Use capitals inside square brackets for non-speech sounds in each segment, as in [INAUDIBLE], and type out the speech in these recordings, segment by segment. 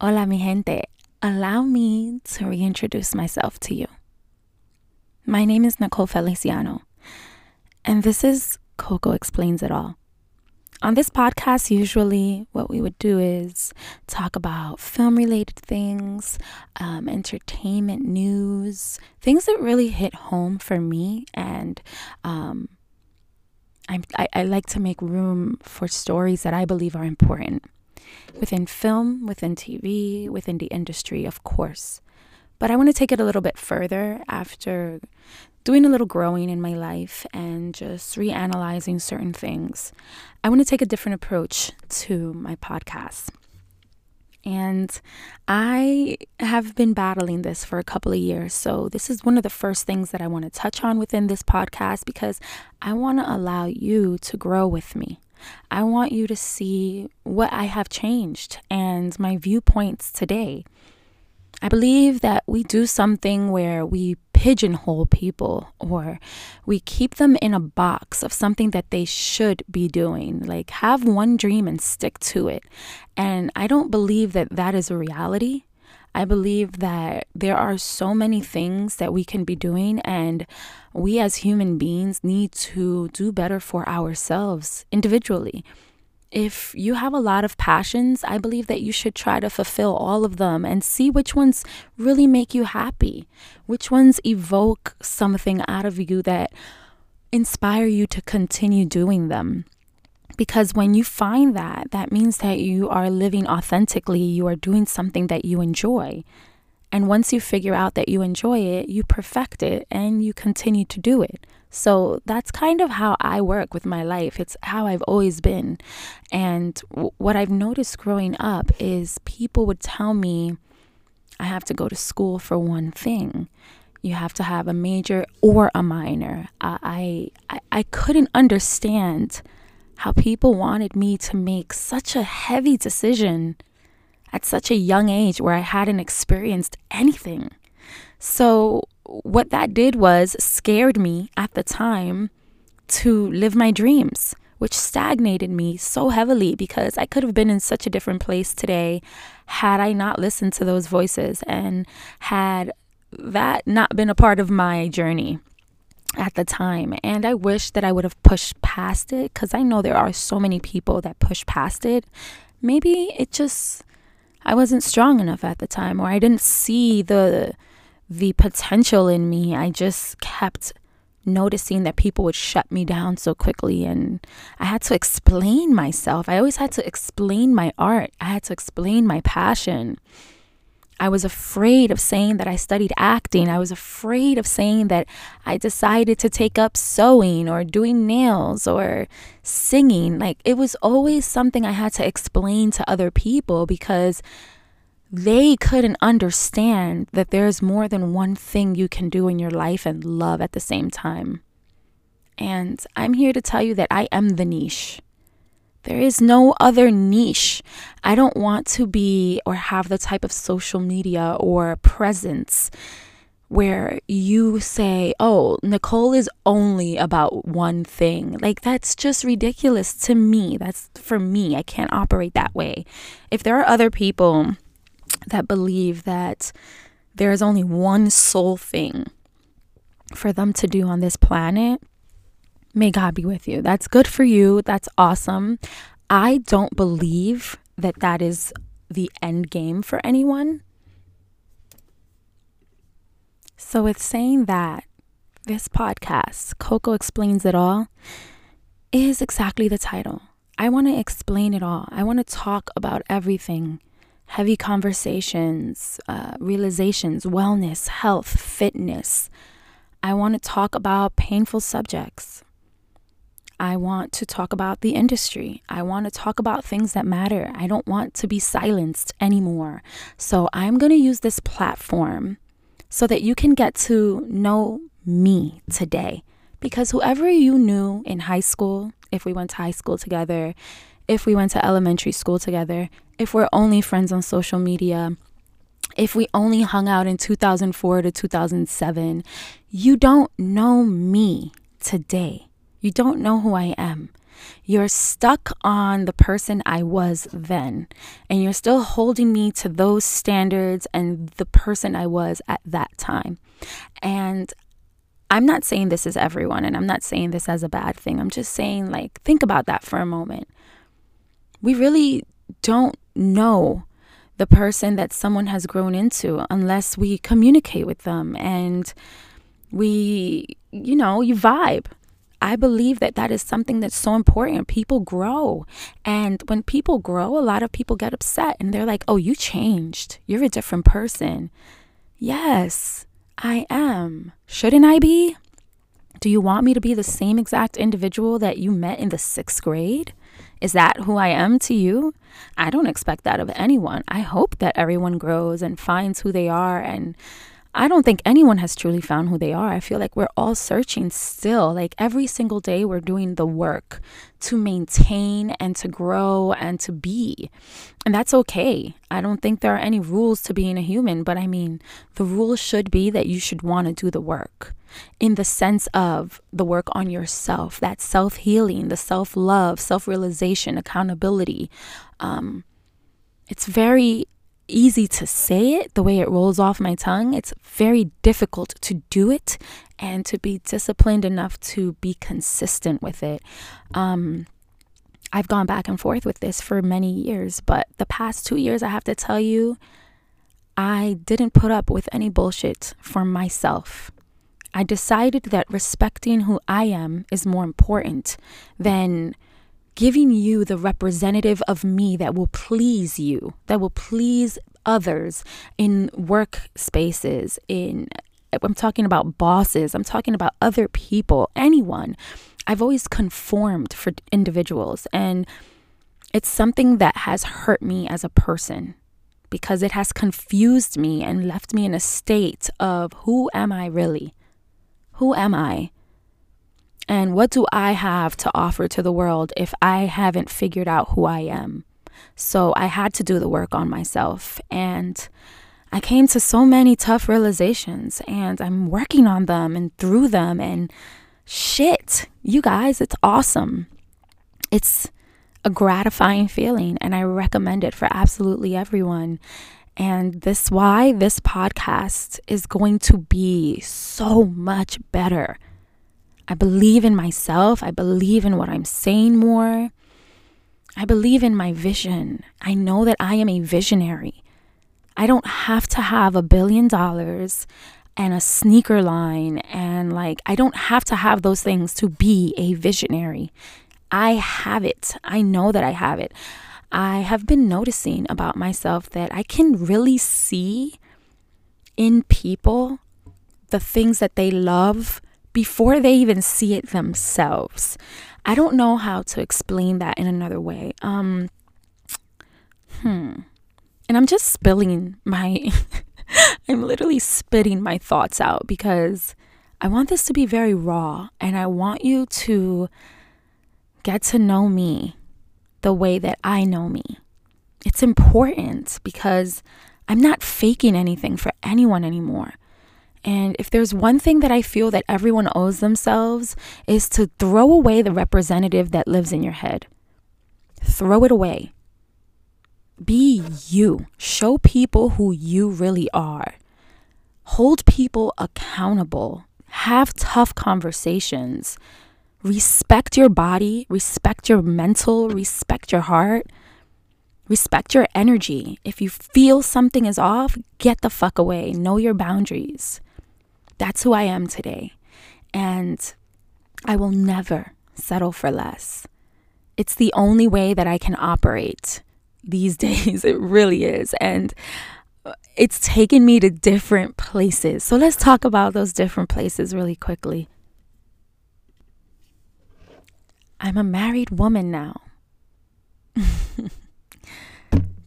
Hola, mi gente. Allow me to reintroduce myself to you. My name is Nicole Feliciano, and this is Coco Explains It All. On this podcast, usually what we would do is talk about film related things, um, entertainment news, things that really hit home for me. And um, I, I like to make room for stories that I believe are important within film, within TV, within the industry, of course. But I want to take it a little bit further after doing a little growing in my life and just reanalyzing certain things. I want to take a different approach to my podcast. And I have been battling this for a couple of years. So, this is one of the first things that I want to touch on within this podcast because I want to allow you to grow with me. I want you to see what I have changed and my viewpoints today. I believe that we do something where we pigeonhole people or we keep them in a box of something that they should be doing. Like, have one dream and stick to it. And I don't believe that that is a reality. I believe that there are so many things that we can be doing, and we as human beings need to do better for ourselves individually if you have a lot of passions, I believe that you should try to fulfill all of them and see which ones really make you happy, which ones evoke something out of you that inspire you to continue doing them. Because when you find that, that means that you are living authentically, you are doing something that you enjoy. And once you figure out that you enjoy it, you perfect it and you continue to do it. So that's kind of how I work with my life. It's how I've always been. And w- what I've noticed growing up is people would tell me, I have to go to school for one thing. You have to have a major or a minor. I, I, I couldn't understand how people wanted me to make such a heavy decision at such a young age where I hadn't experienced anything. So what that did was scared me at the time to live my dreams, which stagnated me so heavily because I could have been in such a different place today had I not listened to those voices and had that not been a part of my journey at the time. And I wish that I would have pushed past it because I know there are so many people that push past it. Maybe it just, I wasn't strong enough at the time or I didn't see the the potential in me. I just kept noticing that people would shut me down so quickly and I had to explain myself. I always had to explain my art. I had to explain my passion. I was afraid of saying that I studied acting. I was afraid of saying that I decided to take up sewing or doing nails or singing. Like it was always something I had to explain to other people because they couldn't understand that there's more than one thing you can do in your life and love at the same time. And I'm here to tell you that I am the niche. There is no other niche. I don't want to be or have the type of social media or presence where you say, oh, Nicole is only about one thing. Like, that's just ridiculous to me. That's for me. I can't operate that way. If there are other people, that believe that there is only one sole thing for them to do on this planet, may God be with you. That's good for you. That's awesome. I don't believe that that is the end game for anyone. So, with saying that, this podcast, Coco Explains It All, is exactly the title. I want to explain it all. I want to talk about everything heavy conversations, uh, realizations, wellness, health, fitness. I want to talk about painful subjects. I want to talk about the industry. I want to talk about things that matter. I don't want to be silenced anymore. So I'm going to use this platform so that you can get to know me today. Because whoever you knew in high school, if we went to high school together, if we went to elementary school together, if we're only friends on social media, if we only hung out in 2004 to 2007, you don't know me today. You don't know who I am. You're stuck on the person I was then, and you're still holding me to those standards and the person I was at that time. And I'm not saying this is everyone, and I'm not saying this as a bad thing. I'm just saying, like, think about that for a moment. We really don't know the person that someone has grown into unless we communicate with them and we, you know, you vibe. I believe that that is something that's so important. People grow. And when people grow, a lot of people get upset and they're like, oh, you changed. You're a different person. Yes, I am. Shouldn't I be? Do you want me to be the same exact individual that you met in the sixth grade? Is that who I am to you? I don't expect that of anyone. I hope that everyone grows and finds who they are and I don't think anyone has truly found who they are. I feel like we're all searching still. Like every single day, we're doing the work to maintain and to grow and to be. And that's okay. I don't think there are any rules to being a human, but I mean, the rule should be that you should want to do the work in the sense of the work on yourself, that self healing, the self love, self realization, accountability. Um, it's very easy to say it the way it rolls off my tongue. It's very difficult to do it and to be disciplined enough to be consistent with it. Um, I've gone back and forth with this for many years, but the past two years, I have to tell you, I didn't put up with any bullshit for myself. I decided that respecting who I am is more important than giving you the representative of me that will please you, that will please others in work spaces, in I'm talking about bosses, I'm talking about other people, anyone. I've always conformed for individuals and it's something that has hurt me as a person because it has confused me and left me in a state of who am I really? Who am I? And what do I have to offer to the world if I haven't figured out who I am? So I had to do the work on myself. And I came to so many tough realizations, and I'm working on them and through them. And shit, you guys, it's awesome. It's a gratifying feeling, and I recommend it for absolutely everyone. And this why this podcast is going to be so much better I believe in myself. I believe in what I'm saying more. I believe in my vision. I know that I am a visionary. I don't have to have a billion dollars and a sneaker line and like I don't have to have those things to be a visionary. I have it. I know that I have it. I have been noticing about myself that I can really see in people the things that they love before they even see it themselves. I don't know how to explain that in another way. Um, hmm. And I'm just spilling my, [LAUGHS] I'm literally spitting my thoughts out because I want this to be very raw and I want you to get to know me the way that I know me. It's important because I'm not faking anything for anyone anymore. And if there's one thing that I feel that everyone owes themselves is to throw away the representative that lives in your head. Throw it away. Be you. Show people who you really are. Hold people accountable. Have tough conversations. Respect your body, respect your mental, respect your heart. Respect your energy. If you feel something is off, get the fuck away. Know your boundaries. That's who I am today. And I will never settle for less. It's the only way that I can operate these [LAUGHS] days. It really is. And it's taken me to different places. So let's talk about those different places really quickly. I'm a married woman now. [LAUGHS]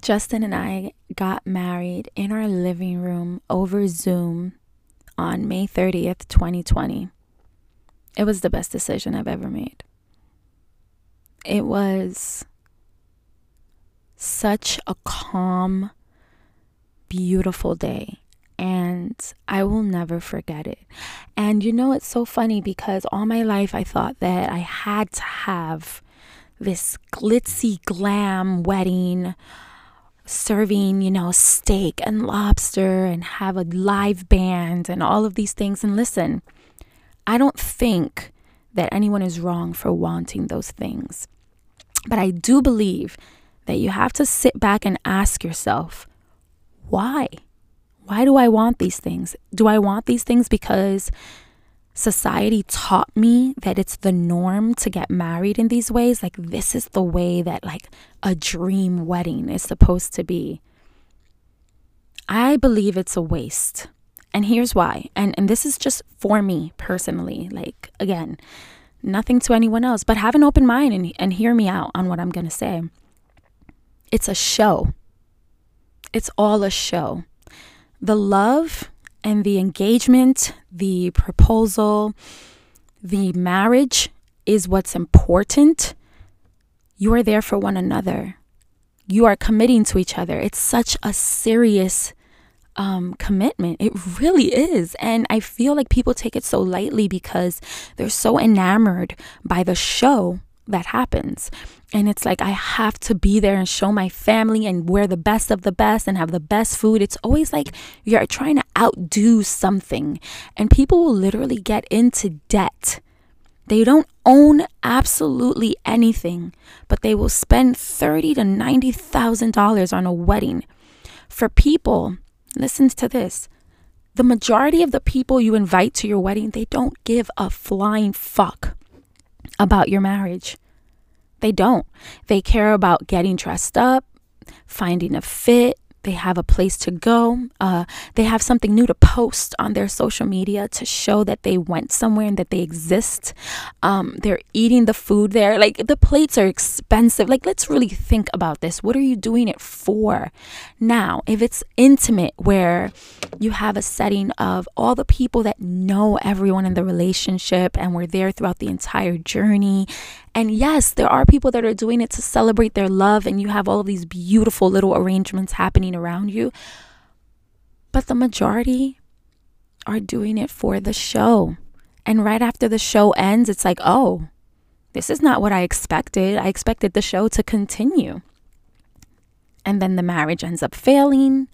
Justin and I got married in our living room over Zoom on May 30th, 2020. It was the best decision I've ever made. It was such a calm, beautiful day. And I will never forget it. And you know, it's so funny because all my life I thought that I had to have this glitzy glam wedding serving, you know, steak and lobster and have a live band and all of these things. And listen, I don't think that anyone is wrong for wanting those things. But I do believe that you have to sit back and ask yourself, why? Why do I want these things? Do I want these things because society taught me that it's the norm to get married in these ways? Like, this is the way that, like, a dream wedding is supposed to be. I believe it's a waste. And here's why. And and this is just for me personally. Like again, nothing to anyone else, but have an open mind and, and hear me out on what I'm gonna say. It's a show. It's all a show. The love and the engagement, the proposal, the marriage is what's important. You are there for one another. You are committing to each other. It's such a serious um, commitment. It really is. And I feel like people take it so lightly because they're so enamored by the show that happens. And it's like, I have to be there and show my family and wear the best of the best and have the best food. It's always like you're trying to outdo something. And people will literally get into debt. They don't own absolutely anything, but they will spend thirty to ninety thousand dollars on a wedding. For people Listen to this. The majority of the people you invite to your wedding, they don't give a flying fuck about your marriage. They don't. They care about getting dressed up, finding a fit, they have a place to go. Uh, they have something new to post on their social media to show that they went somewhere and that they exist. Um, they're eating the food there. Like the plates are expensive. Like, let's really think about this. What are you doing it for? Now, if it's intimate, where you have a setting of all the people that know everyone in the relationship and were there throughout the entire journey and yes, there are people that are doing it to celebrate their love, and you have all of these beautiful little arrangements happening around you. But the majority are doing it for the show. And right after the show ends, it's like, oh, this is not what I expected. I expected the show to continue. And then the marriage ends up failing,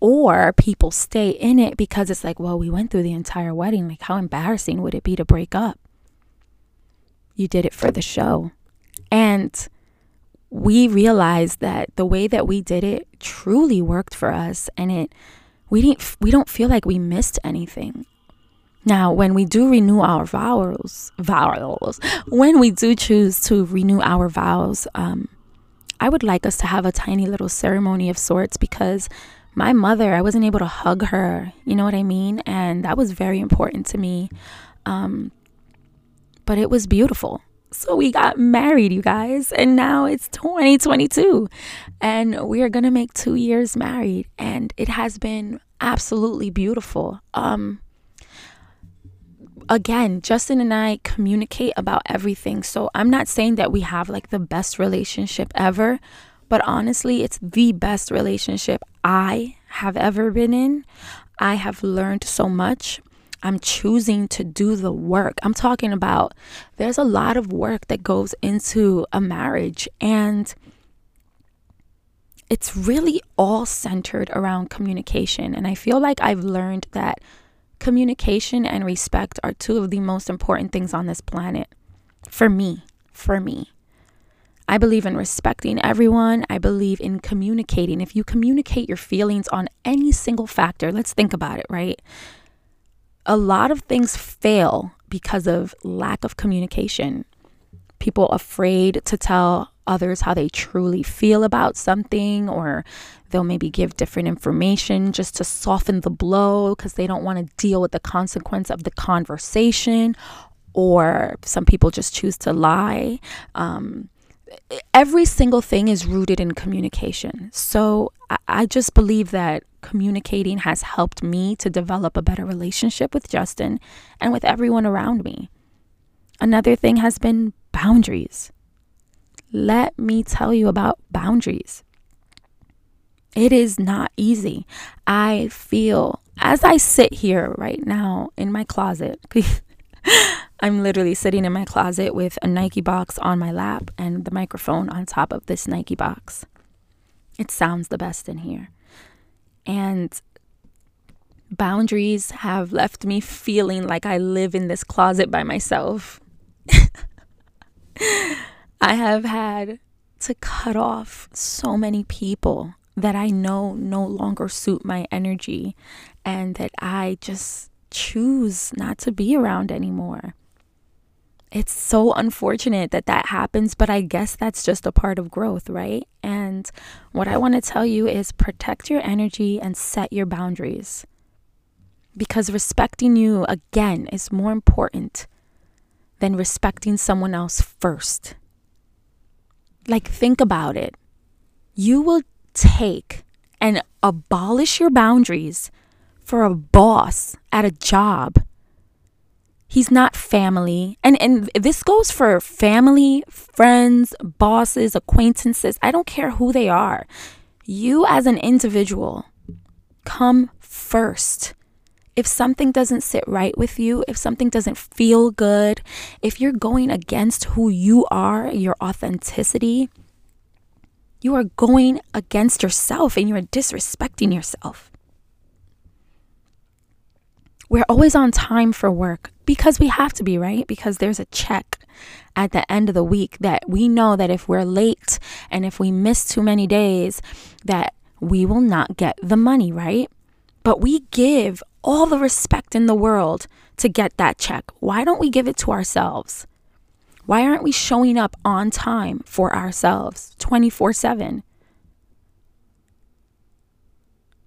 or people stay in it because it's like, well, we went through the entire wedding. Like, how embarrassing would it be to break up? You did it for the show. And we realized that the way that we did it truly worked for us and it we didn't we don't feel like we missed anything. Now, when we do renew our vows, vows, when we do choose to renew our vows, um, I would like us to have a tiny little ceremony of sorts because my mother, I wasn't able to hug her, you know what I mean? And that was very important to me. Um, but it was beautiful. So we got married, you guys, and now it's 2022, and we are gonna make two years married, and it has been absolutely beautiful. Um, again, Justin and I communicate about everything. So I'm not saying that we have like the best relationship ever, but honestly, it's the best relationship I have ever been in. I have learned so much. I'm choosing to do the work. I'm talking about there's a lot of work that goes into a marriage, and it's really all centered around communication. And I feel like I've learned that communication and respect are two of the most important things on this planet for me. For me. I believe in respecting everyone. I believe in communicating. If you communicate your feelings on any single factor, let's think about it, right? A lot of things fail because of lack of communication. People afraid to tell others how they truly feel about something, or they'll maybe give different information just to soften the blow because they don't want to deal with the consequence of the conversation, or some people just choose to lie. Um, every single thing is rooted in communication. So I, just believe that communicating has helped me to develop a better relationship with Justin and with everyone around me. Another thing has been boundaries. Let me tell you about boundaries. It is not easy. I feel as I sit here right now in my closet, [LAUGHS] I'm literally sitting in my closet with a Nike box on my lap and the microphone on top of this Nike box. It sounds the best in here. And boundaries have left me feeling like I live in this closet by myself. [LAUGHS] I have had to cut off so many people that I know no longer suit my energy and that I just choose not to be around anymore. It's so unfortunate that that happens, but I guess that's just a part of growth, right? And what I want to tell you is protect your energy and set your boundaries. Because respecting you, again, is more important than respecting someone else first. Like, think about it. You will take and abolish your boundaries for a boss at a job. He's not family. And and this goes for family, friends, bosses, acquaintances. I don't care who they are. You as an individual come first. If something doesn't sit right with you, if something doesn't feel good, if you're going against who you are, your authenticity, you are going against yourself and you are disrespecting yourself. We're always on time for work because we have to be, right? Because there's a check at the end of the week that we know that if we're late and if we miss too many days, that we will not get the money, right? But we give all the respect in the world to get that check. Why don't we give it to ourselves? Why aren't we showing up on time for ourselves 24 7?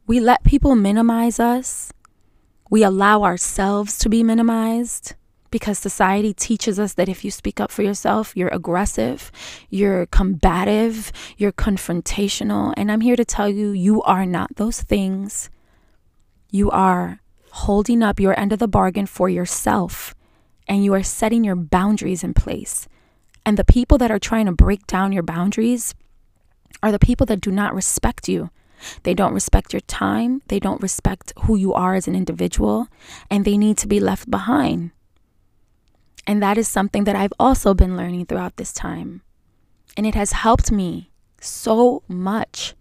We let people minimize us. We allow ourselves to be minimized because society teaches us that if you speak up for yourself, you're aggressive, you're combative, you're confrontational. And I'm here to tell you, you are not those things. You are holding up your end of the bargain for yourself and you are setting your boundaries in place. And the people that are trying to break down your boundaries are the people that do not respect you. They don't respect your time, they don't respect who you are as an individual, and they need to be left behind. And that is something that I've also been learning throughout this time. And it has helped me so much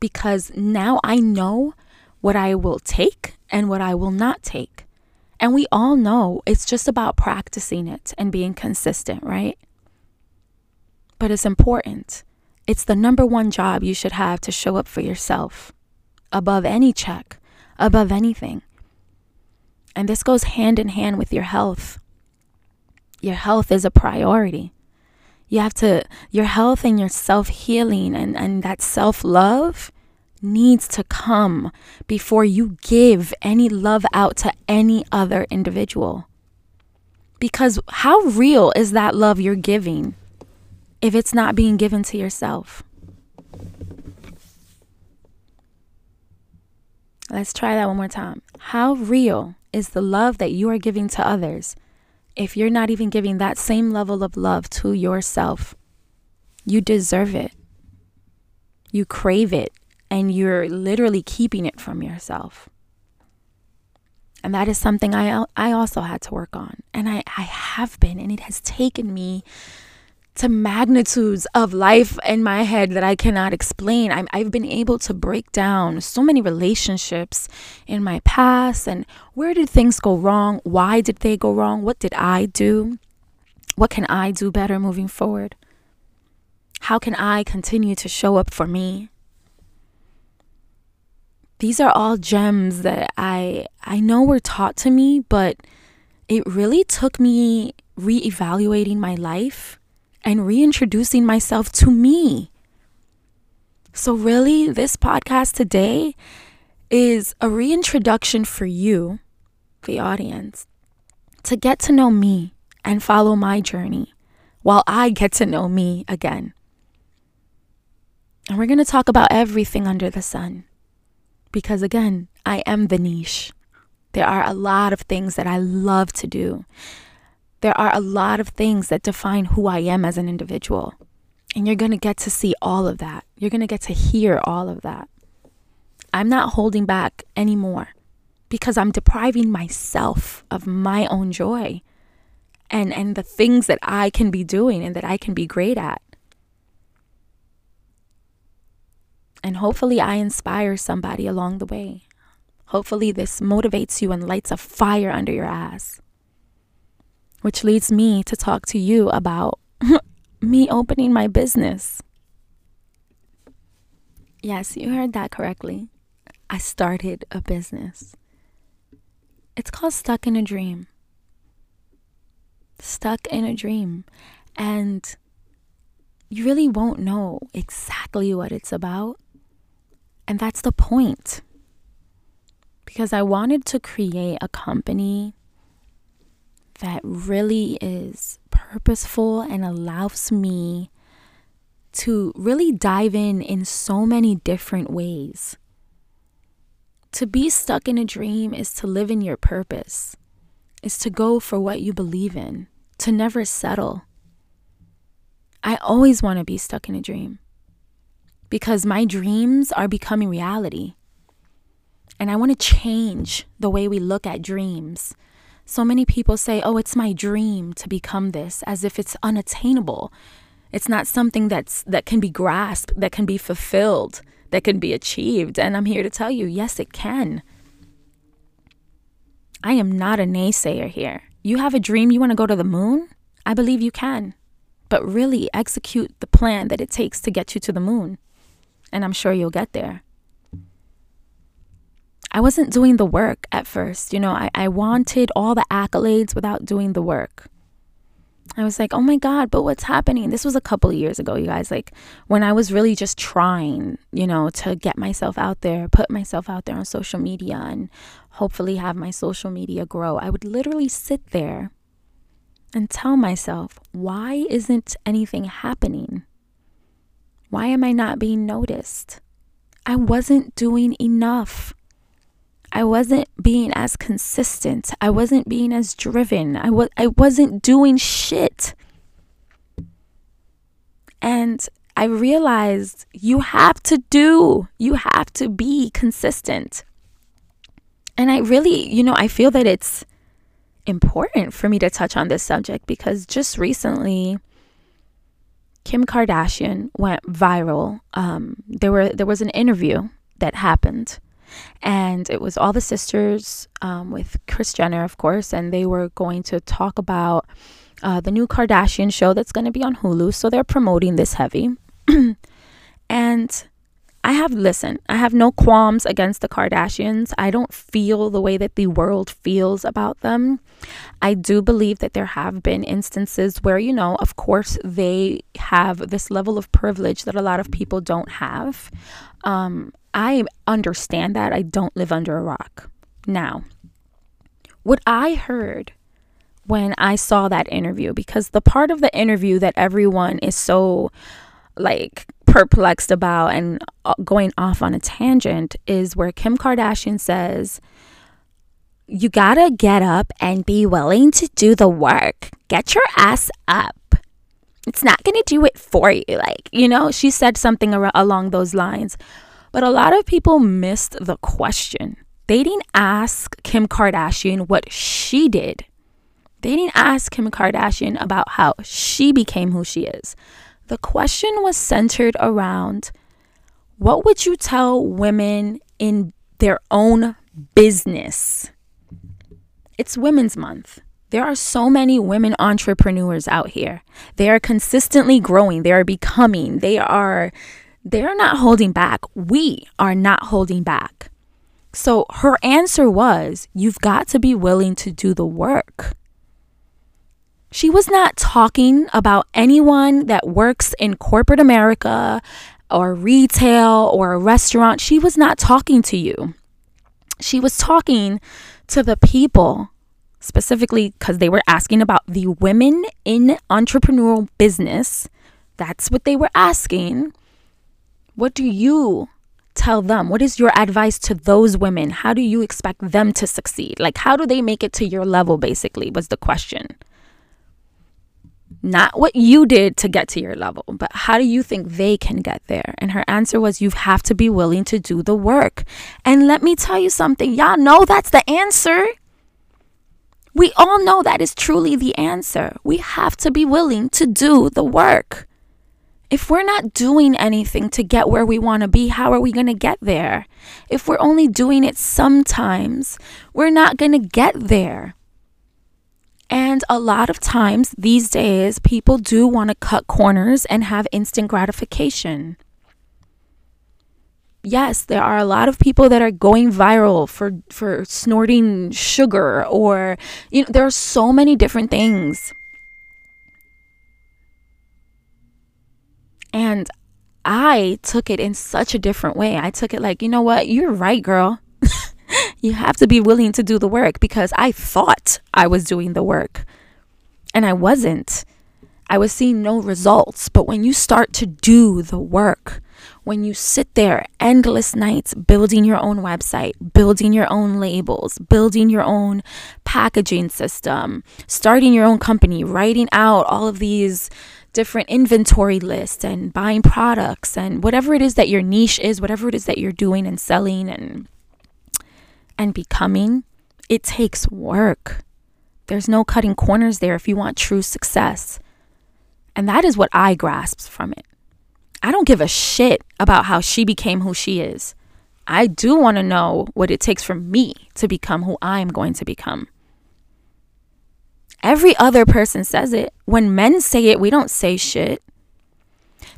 because now I know what I will take and what I will not take. And we all know it's just about practicing it and being consistent, right? But it's important. It's the number one job you should have to show up for yourself above any check, above anything. And this goes hand in hand with your health. Your health is a priority. You have to, your health and your self healing and, and that self love needs to come before you give any love out to any other individual. Because how real is that love you're giving if it's not being given to yourself? Let's try that one more time. How real is the love that you are giving to others if you're not even giving that same level of love to yourself? You deserve it. You crave it and you're literally keeping it from yourself. And that is something I, I also had to work on. And I, I have been, and it has taken me to magnitudes of life in my head that I cannot explain. i I've been able to break down so many relationships in my past and where did things go wrong? Why did they go wrong? What did I do? What can I do better moving forward? How can I continue to show up for me? these are all gems that I I know were taught to me, but it really took me reevaluating my life and reintroducing myself to me. So really, this podcast today is a reintroduction for you, the audience, to get to know me and follow my journey while I get to know me again. And we're going to talk about everything under the sun because again, I am the niche. There are a lot of things that I love to do. There are a lot of things that define who I am as an individual. And you're going to get to see all of that. You're going to get to hear all of that. I'm not holding back anymore because I'm depriving myself of my own joy. and and the things that I can be doing and that I can be great at. And hopefully I inspire somebody along the way. Hopefully this motivates you and lights a fire under your ass. Which leads me to talk to you about [LAUGHS] me opening my business. Yes, you heard that correctly. I started a business. It's called Stuck in a Dream. Stuck in a dream. And you really won't know exactly what it's about. And that's the point. Because I wanted to create a company that really is purposeful and allows me to really dive in in so many different ways. To be stuck in a dream is to live in your purpose, is to go for what you believe in, to never settle. I always want to be stuck in a dream because my dreams are becoming reality. And I want to change the way we look at dreams. So many people say, oh, it's my dream to become this, as if it's unattainable. It's not something that's that can be grasped, that can be fulfilled, that can be achieved. And I'm here to tell you, yes, it can. I am not a naysayer here. You have a dream, you want to go to the moon? I believe you can. But really execute the plan that it takes to get you to the moon. And I'm sure you'll get there. I wasn't doing the work at first. You know, I, I wanted all the accolades without doing the work. I was like, oh my God, but what's happening? This was a couple of years ago, you guys. Like when I was really just trying, you know, to get myself out there, put myself out there on social media and hopefully have my social media grow. I would literally sit there and tell myself, why isn't anything happening? Why am I not being noticed? I wasn't doing enough. I wasn't being as consistent. I wasn't being as driven. I was I wasn't doing shit. And I realized you have to do. You have to be consistent. And I really, you know, I feel that it's important for me to touch on this subject because just recently Kim Kardashian went viral. Um, there were there was an interview that happened and it was all the sisters um, with Kris Jenner, of course, and they were going to talk about uh, the new Kardashian show that's going to be on Hulu. So they're promoting this heavy. [CLEARS THROAT] and I have, listen, I have no qualms against the Kardashians. I don't feel the way that the world feels about them. I do believe that there have been instances where, you know, of course, they have this level of privilege that a lot of people don't have. Um, I understand that. I don't live under a rock. Now, what I heard when I saw that interview, because the part of the interview that everyone is so like perplexed about and uh, going off on a tangent is where Kim Kardashian says, You gotta get up and be willing to do the work. Get your ass up. It's not gonna do it for you. Like, you know, she said something ar- along those lines. But a lot of people missed the question. They didn't ask Kim Kardashian what she did. They didn't ask Kim Kardashian about how she became who she is. The question was centered around what would you tell women in their own business? It's Women's Month. There are so many women entrepreneurs out here. They are consistently growing, they are becoming, they are they're not holding back. We are not holding back. So her answer was, You've got to be willing to do the work. She was not talking about anyone that works in corporate America or retail or a restaurant. She was not talking to you. She was talking to the people specifically because they were asking about the women in entrepreneurial business. That's what they were asking. What do you tell them? What is your advice to those women? How do you expect them to succeed? Like, how do they make it to your level, basically, was the question. Not what you did to get to your level, but how do you think they can get there? And her answer was, You have to be willing to do the work. And let me tell you something, y'all know that's the answer. We all know that is truly the answer. We have to be willing to do the work. If we're not doing anything to get where we want to be, how are we going to get there? If we're only doing it sometimes, we're not going to get there. And a lot of times these days, people do want to cut corners and have instant gratification. Yes, there are a lot of people that are going viral for for snorting sugar or you know there are so many different things. And I took it in such a different way. I took it like, you know what? You're right, girl. [LAUGHS] you have to be willing to do the work because I thought I was doing the work and I wasn't. I was seeing no results. But when you start to do the work, when you sit there endless nights building your own website, building your own labels, building your own packaging system, starting your own company, writing out all of these different inventory lists and buying products and whatever it is that your niche is, whatever it is that you're doing and selling and and becoming, it takes work. There's no cutting corners there if you want true success. And that is what I grasped from it. I don't give a shit about how she became who she is. I do want to know what it takes for me to become who I am going to become. Every other person says it. When men say it, we don't say shit.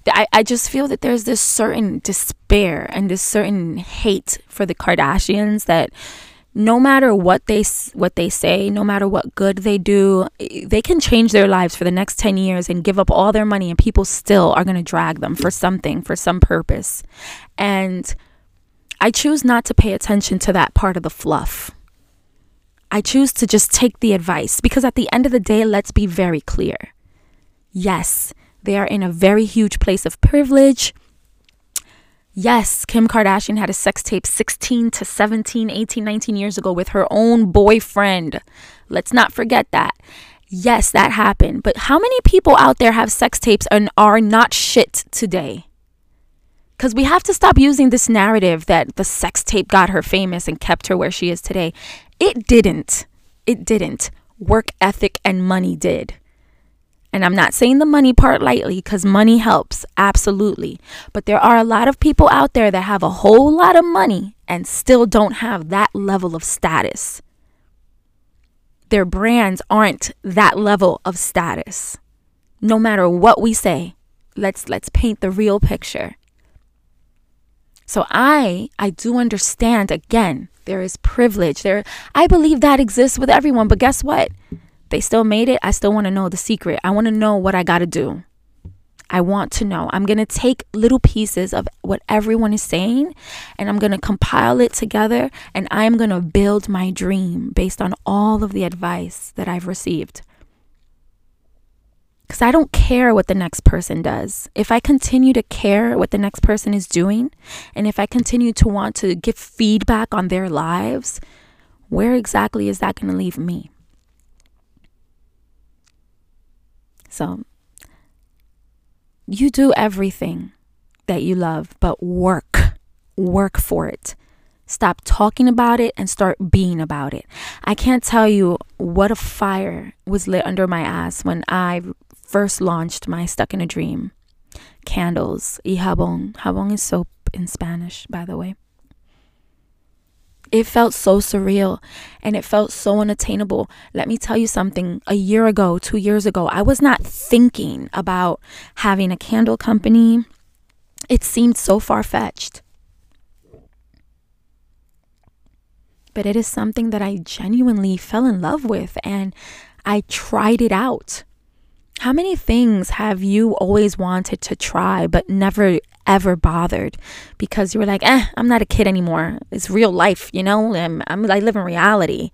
I, I just feel that there's this certain despair and this certain hate for the Kardashians that no matter what they what they say, no matter what good they do, they can change their lives for the next 10 years and give up all their money and people still are going to drag them for something, for some purpose. And I choose not to pay attention to that part of the fluff. I choose to just take the advice because at the end of the day, let's be very clear. Yes, they are in a very huge place of privilege. Yes, Kim Kardashian had a sex tape 16 to 17, 18, 19 years ago with her own boyfriend. Let's not forget that. Yes, that happened. But how many people out there have sex tapes and are not shit today? Because we have to stop using this narrative that the sex tape got her famous and kept her where she is today. It didn't. It didn't. Work ethic and money did. And I'm not saying the money part lightly because money helps, absolutely. But there are a lot of people out there that have a whole lot of money and still don't have that level of status. Their brands aren't that level of status. No matter what we say, let's let's paint the real picture. So I I do understand again there is privilege. There I believe that exists with everyone, but guess what? They still made it. I still want to know the secret. I want to know what I got to do. I want to know. I'm going to take little pieces of what everyone is saying and I'm going to compile it together and I'm going to build my dream based on all of the advice that I've received. Because I don't care what the next person does. If I continue to care what the next person is doing, and if I continue to want to give feedback on their lives, where exactly is that going to leave me? So, you do everything that you love, but work. Work for it. Stop talking about it and start being about it. I can't tell you what a fire was lit under my ass when I first launched my Stuck in a Dream candles, y jabón. Jabón is soap in Spanish, by the way. It felt so surreal and it felt so unattainable. Let me tell you something. A year ago, two years ago, I was not thinking about having a candle company. It seemed so far fetched. But it is something that I genuinely fell in love with and I tried it out. How many things have you always wanted to try but never ever bothered because you were like, eh, I'm not a kid anymore. It's real life, you know? I'm, I'm, I live in reality.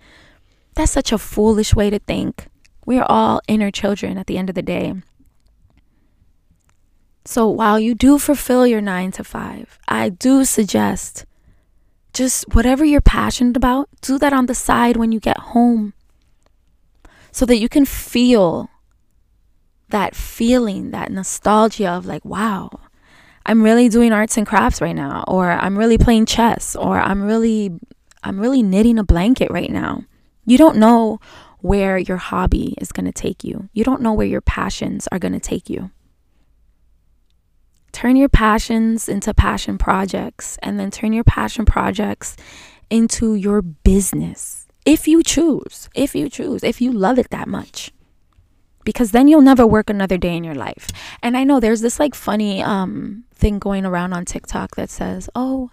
That's such a foolish way to think. We are all inner children at the end of the day. So while you do fulfill your nine to five, I do suggest just whatever you're passionate about, do that on the side when you get home so that you can feel that feeling, that nostalgia of like, wow, I'm really doing arts and crafts right now, or I'm really playing chess, or I'm really I'm really knitting a blanket right now. You don't know where your hobby is going to take you. You don't know where your passions are going to take you. Turn your passions into passion projects and then turn your passion projects into your business. If you choose, if you choose, if you love it that much. Because then you'll never work another day in your life. And I know there's this like funny um thing going around on TikTok that says, "Oh,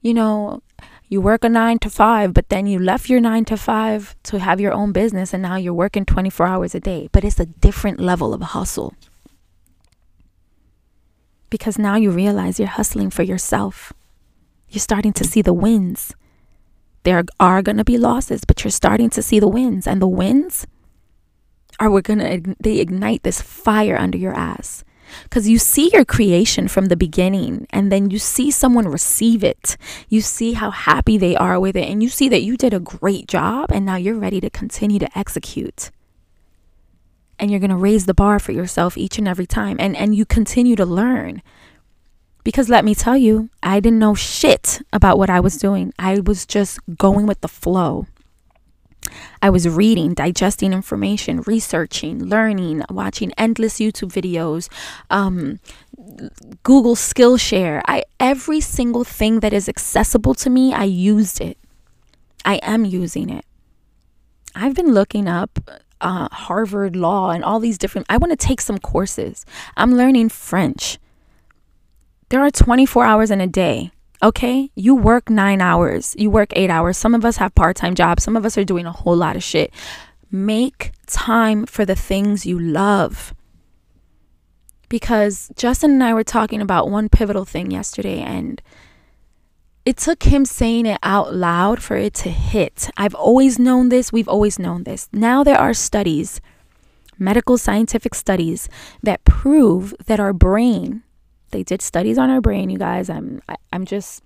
you know, you work a nine to five, but then you left your nine to five to have your own business, and now you're working 24 hours a day. But it's a different level of hustle. Because now you realize you're hustling for yourself. You're starting to see the wins. There are going to be losses, but you're starting to see the wins. And the wins are we're going to they ignite this fire under your ass because you see your creation from the beginning and then you see someone receive it. You see how happy they are with it and you see that you did a great job and now you're ready to continue to execute. And you're going to raise the bar for yourself each and every time and and you continue to learn. Because let me tell you, I didn't know shit about what I was doing. I was just going with the flow. I was reading, digesting information, researching, learning, watching endless YouTube videos, um, Google Skillshare. I every single thing that is accessible to me, I used it. I am using it. I've been looking up uh, Harvard Law and all these different. I want to take some courses. I'm learning French. There are 24 hours in a day. Okay, you work nine hours, you work eight hours. Some of us have part time jobs, some of us are doing a whole lot of shit. Make time for the things you love. Because Justin and I were talking about one pivotal thing yesterday, and it took him saying it out loud for it to hit. I've always known this, we've always known this. Now there are studies, medical scientific studies, that prove that our brain they did studies on our brain, you guys. I'm I, am i am just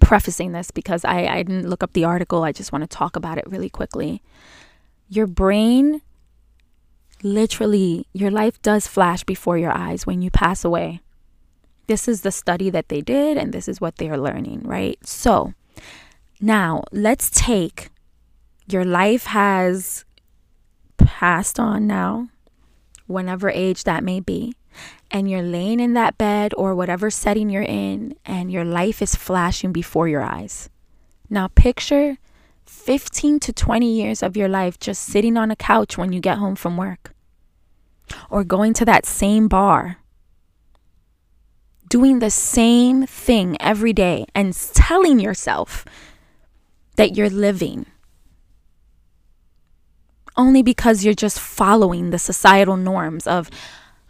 prefacing this because I, I didn't look up the article. I just want to talk about it really quickly. Your brain literally your life does flash before your eyes when you pass away. This is the study that they did and this is what they are learning, right? So, now let's take your life has passed on now, whenever age that may be and you're laying in that bed or whatever setting you're in, and your life is flashing before your eyes. Now, picture 15 to 20 years of your life just sitting on a couch when you get home from work, or going to that same bar, doing the same thing every day, and telling yourself that you're living only because you're just following the societal norms of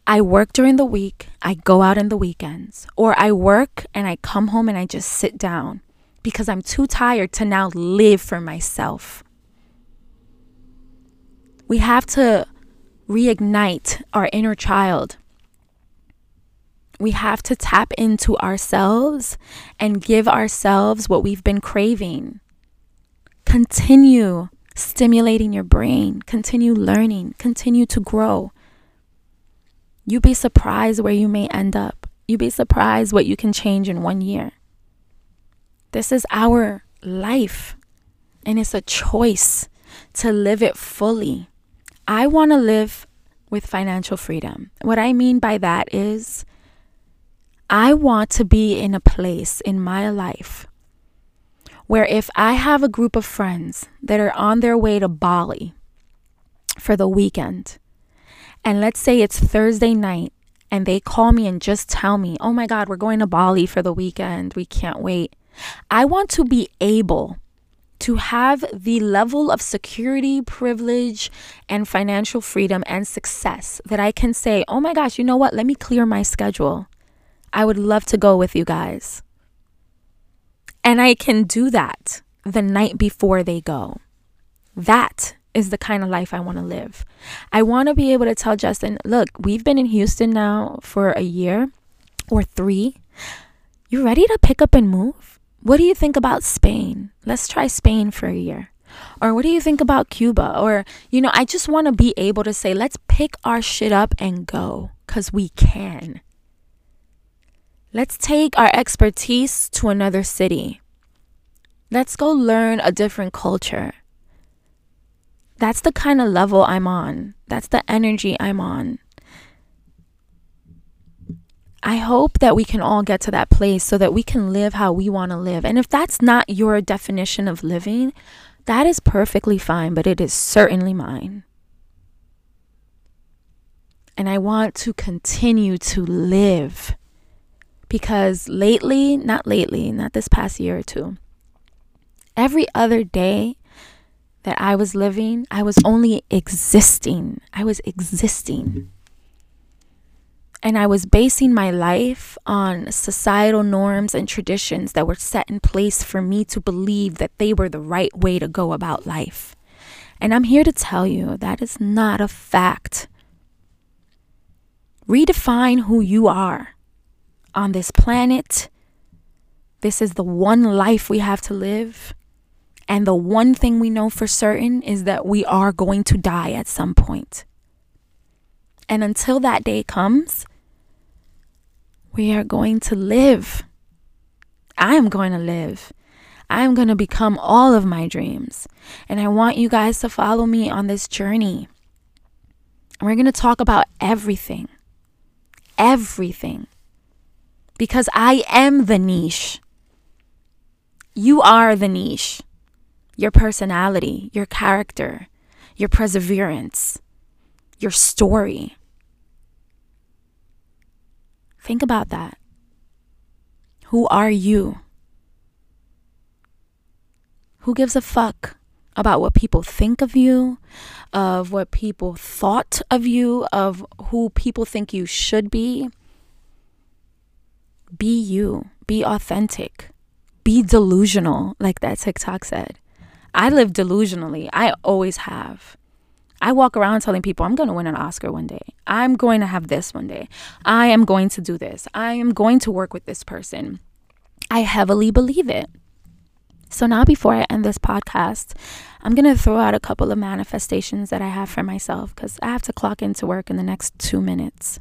I work during the week, I go out in the weekends, or I work and I come home and I just sit down because I'm too tired to now live for myself. We have to reignite our inner child. We have to tap into ourselves and give ourselves what we've been craving. Continue stimulating your brain, continue learning, continue to grow. You'd be surprised where you may end up. You'd be surprised what you can change in one year. This is our life, and it's a choice to live it fully. I want to live with financial freedom. What I mean by that is, I want to be in a place in my life where if I have a group of friends that are on their way to Bali for the weekend, and let's say it's Thursday night and they call me and just tell me, oh my God, we're going to Bali for the weekend. We can't wait. I want to be able to have the level of security, privilege, and financial freedom and success that I can say, oh my gosh, you know what? Let me clear my schedule. I would love to go with you guys. And I can do that the night before they go. That is the kind of life I want to live. I want to be able to tell Justin, look, we've been in Houston now for a year or three. You ready to pick up and move? What do you think about Spain? Let's try Spain for a year. Or what do you think about Cuba? Or, you know, I just want to be able to say, let's pick our shit up and go because we can. Let's take our expertise to another city. Let's go learn a different culture. That's the kind of level I'm on. That's the energy I'm on. I hope that we can all get to that place so that we can live how we want to live. And if that's not your definition of living, that is perfectly fine, but it is certainly mine. And I want to continue to live because lately, not lately, not this past year or two, every other day that I was living, I was only existing. I was existing. And I was basing my life on societal norms and traditions that were set in place for me to believe that they were the right way to go about life. And I'm here to tell you that is not a fact. Redefine who you are on this planet. This is the one life we have to live. And the one thing we know for certain is that we are going to die at some point. And until that day comes, we are going to live. I am going to live. I am going to become all of my dreams. And I want you guys to follow me on this journey. We're going to talk about everything. Everything. Because I am the niche. You are the niche. Your personality, your character, your perseverance, your story. Think about that. Who are you? Who gives a fuck about what people think of you, of what people thought of you, of who people think you should be? Be you, be authentic, be delusional, like that TikTok said. I live delusionally, I always have. I walk around telling people I'm going to win an Oscar one day. I'm going to have this one day. I am going to do this. I am going to work with this person. I heavily believe it. So now, before I end this podcast, I'm going to throw out a couple of manifestations that I have for myself because I have to clock into work in the next two minutes.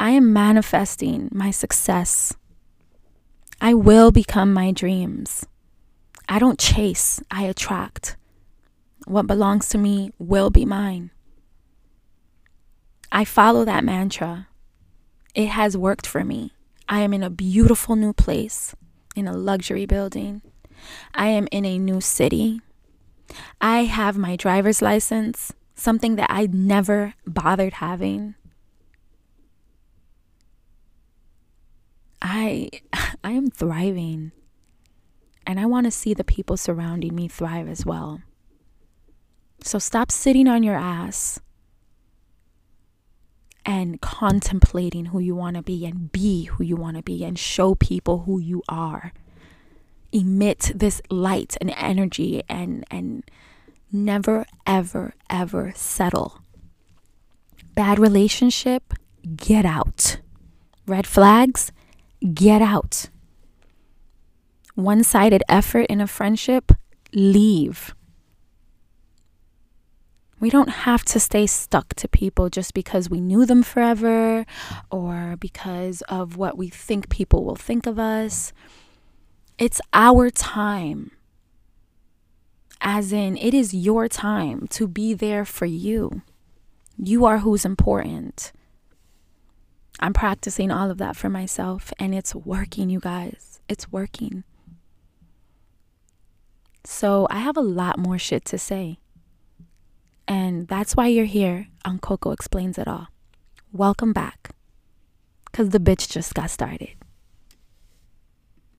I am manifesting my success. I will become my dreams. I don't chase, I attract. What belongs to me will be mine. I follow that mantra. It has worked for me. I am in a beautiful new place, in a luxury building. I am in a new city. I have my driver's license, something that I never bothered having. I [LAUGHS] I am thriving. And I want to see the people surrounding me thrive as well. So stop sitting on your ass and contemplating who you want to be and be who you want to be and show people who you are. Emit this light and energy and and never ever ever settle. Bad relationship, get out. Red flags, get out one sided effort in a friendship, leave. We don't have to stay stuck to people just because we knew them forever or because of what we think people will think of us. It's our time. As in, it is your time to be there for you. You are who's important. I'm practicing all of that for myself, and it's working, you guys. It's working. So I have a lot more shit to say. And that's why you're here on Coco Explains It All. Welcome back. Because the bitch just got started.